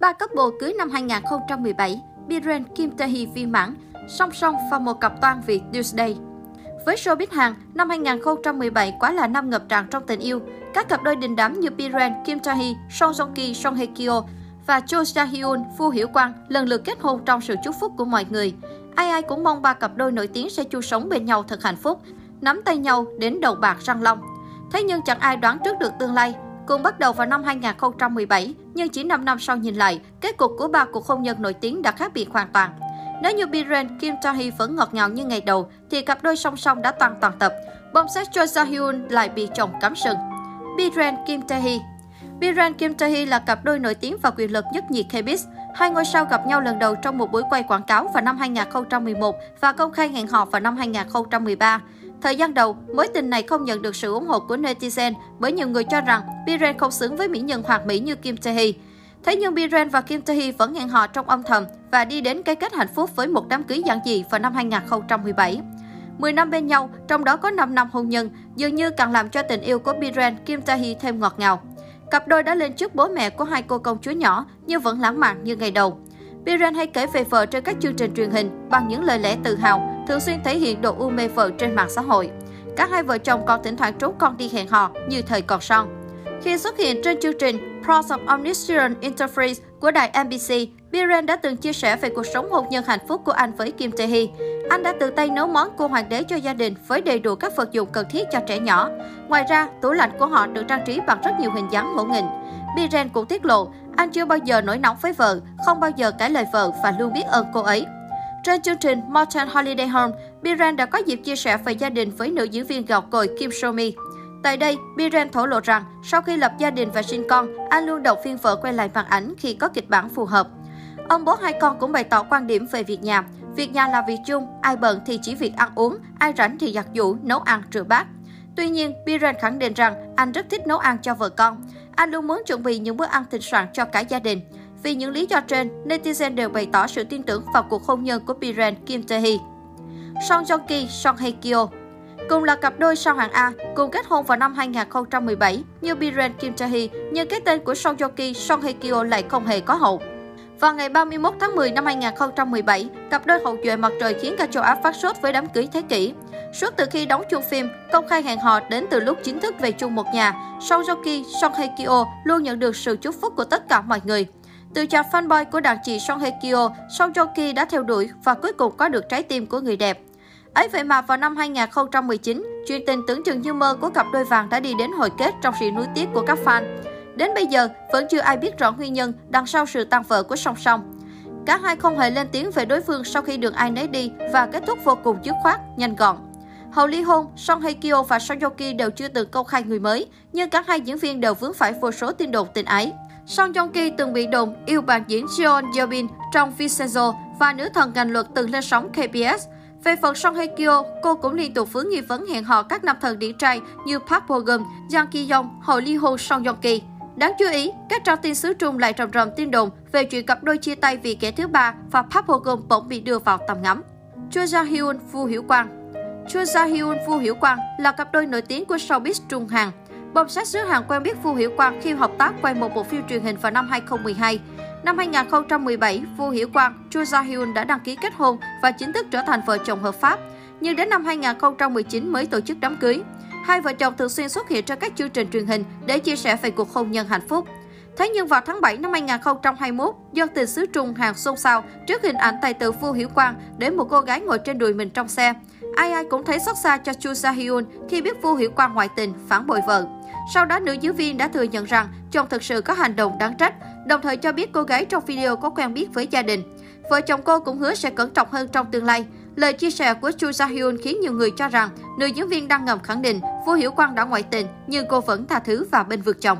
Ba couple cưới năm 2017, Biren Kim Tae Hee viên mãn, song song và một cặp toan Việt Tuesday. Với showbiz Hàn, năm 2017 quá là năm ngập tràn trong tình yêu. Các cặp đôi đình đám như Biren, Kim Tae Hee, Song Joong Ki, Song Hye Kyo và Cho Ja Hyun, Phu Hiểu Quang lần lượt kết hôn trong sự chúc phúc của mọi người. Ai ai cũng mong ba cặp đôi nổi tiếng sẽ chung sống bên nhau thật hạnh phúc, nắm tay nhau đến đầu bạc răng long. Thế nhưng chẳng ai đoán trước được tương lai. Cùng bắt đầu vào năm 2017, nhưng chỉ 5 năm sau nhìn lại, kết cục của ba cuộc hôn nhân nổi tiếng đã khác biệt hoàn toàn. Nếu như Biren, Kim Tae Hee vẫn ngọt ngào như ngày đầu, thì cặp đôi song song đã tăng toàn tập. Bom xét Choi Sa Hyun lại bị chồng cắm sừng. Biren, Kim Tae Hee Biren Kim Tae Hee là cặp đôi nổi tiếng và quyền lực nhất nhiệt K-Biz. Hai ngôi sao gặp nhau lần đầu trong một buổi quay quảng cáo vào năm 2011 và công khai hẹn hò vào năm 2013. Thời gian đầu, mối tình này không nhận được sự ủng hộ của netizen bởi nhiều người cho rằng Biren không xứng với mỹ nhân hoạt mỹ như Kim Tae Hee. Thế nhưng Biren và Kim Tae Hee vẫn hẹn hò trong âm thầm và đi đến cái kết hạnh phúc với một đám cưới giản dị vào năm 2017. 10 năm bên nhau, trong đó có 5 năm hôn nhân, dường như càng làm cho tình yêu của Biren Kim Tae Hee thêm ngọt ngào. Cặp đôi đã lên trước bố mẹ của hai cô công chúa nhỏ nhưng vẫn lãng mạn như ngày đầu. Biren hay kể về vợ trên các chương trình truyền hình bằng những lời lẽ tự hào, thường xuyên thể hiện độ u mê vợ trên mạng xã hội. Cả hai vợ chồng còn thỉnh thoảng trốn con đi hẹn hò như thời còn son. Khi xuất hiện trên chương trình Pros of Omniscient Interface của đài NBC, Biren đã từng chia sẻ về cuộc sống hôn nhân hạnh phúc của anh với Kim Tae Hee. Anh đã tự tay nấu món cua hoàng đế cho gia đình với đầy đủ các vật dụng cần thiết cho trẻ nhỏ. Ngoài ra, tủ lạnh của họ được trang trí bằng rất nhiều hình dáng ngộ nghĩnh. Biren cũng tiết lộ, anh chưa bao giờ nổi nóng với vợ, không bao giờ cãi lời vợ và luôn biết ơn cô ấy. Trên chương trình Modern Holiday Home, Biren đã có dịp chia sẻ về gia đình với nữ diễn viên gạo cội Kim So Mi. Tại đây, Biren thổ lộ rằng sau khi lập gia đình và sinh con, anh luôn động viên vợ quay lại màn ảnh khi có kịch bản phù hợp. Ông bố hai con cũng bày tỏ quan điểm về việc nhà. Việc nhà là việc chung, ai bận thì chỉ việc ăn uống, ai rảnh thì giặt giũ, nấu ăn, rửa bát. Tuy nhiên, Biren khẳng định rằng anh rất thích nấu ăn cho vợ con. Anh luôn muốn chuẩn bị những bữa ăn thịnh soạn cho cả gia đình. Vì những lý do trên, netizen đều bày tỏ sự tin tưởng vào cuộc hôn nhân của Biren Kim Tae Hee. Song Joong Ki, Song Hye Kyo Cùng là cặp đôi sao hạng A, cùng kết hôn vào năm 2017 như Biren Kim Tae Hee, nhưng cái tên của Song Joong Ki, Song Hye Kyo lại không hề có hậu. Vào ngày 31 tháng 10 năm 2017, cặp đôi hậu duệ mặt trời khiến cả châu Á phát sốt với đám cưới thế kỷ. Suốt từ khi đóng chung phim, công khai hẹn hò đến từ lúc chính thức về chung một nhà, Song Joong Ki, Song Hye Kyo luôn nhận được sự chúc phúc của tất cả mọi người. Từ chàng fanboy của đàn chị Song Hye Kyo, Song Joong Ki đã theo đuổi và cuối cùng có được trái tim của người đẹp. Ấy vậy mà vào năm 2019, chuyện tình tưởng chừng như mơ của cặp đôi vàng đã đi đến hồi kết trong sự nuối tiếc của các fan. Đến bây giờ, vẫn chưa ai biết rõ nguyên nhân đằng sau sự tan vỡ của song song. Cả hai không hề lên tiếng về đối phương sau khi đường ai nấy đi và kết thúc vô cùng dứt khoát, nhanh gọn. Hầu ly hôn, Song Hye Kyo và Song Joong Ki đều chưa từng công khai người mới, nhưng cả hai diễn viên đều vướng phải vô số tin đồn tình ái. Song Joong Ki từng bị đồn yêu bạn diễn Jeon Yeobin trong Vincenzo và nữ thần ngành luật từng lên sóng KBS. Về phần Song Hye Kyo, cô cũng liên tục vướng nghi vấn hẹn hò các nam thần điển trai như Park Bo Gum, Jang Ki Yong, Hồ Ly Ho Song Joong Ki. Đáng chú ý, các trang tin xứ Trung lại rầm rầm tin đồn về chuyện cặp đôi chia tay vì kẻ thứ ba và Park Bo Gum bỗng bị đưa vào tầm ngắm. Choi Ja Hyun, Vu Hiểu Quang Choi Ja Hyun, Vu Hiểu Quang là cặp đôi nổi tiếng của showbiz Trung Hàn. Bom sát xứ Hàn quen biết Vu Hiểu Quang khi hợp tác quay một bộ phim truyền hình vào năm 2012. Năm 2017, Vu Hiểu Quang, Chu Ja Hyun đã đăng ký kết hôn và chính thức trở thành vợ chồng hợp pháp. Nhưng đến năm 2019 mới tổ chức đám cưới. Hai vợ chồng thường xuyên xuất hiện trên các chương trình truyền hình để chia sẻ về cuộc hôn nhân hạnh phúc. Thế nhưng vào tháng 7 năm 2021, do tình xứ Trung Hàn xôn xao trước hình ảnh tài tử Vu Hiểu Quang để một cô gái ngồi trên đùi mình trong xe. Ai ai cũng thấy xót xa cho Chu Sa Hyun khi biết Vu Hiểu Quang ngoại tình, phản bội vợ. Sau đó, nữ diễn viên đã thừa nhận rằng chồng thực sự có hành động đáng trách, đồng thời cho biết cô gái trong video có quen biết với gia đình. Vợ chồng cô cũng hứa sẽ cẩn trọng hơn trong tương lai. Lời chia sẻ của Chu Sa Hyun khiến nhiều người cho rằng nữ diễn viên đang ngầm khẳng định vô Hiểu quan đã ngoại tình, nhưng cô vẫn tha thứ và bên vực chồng.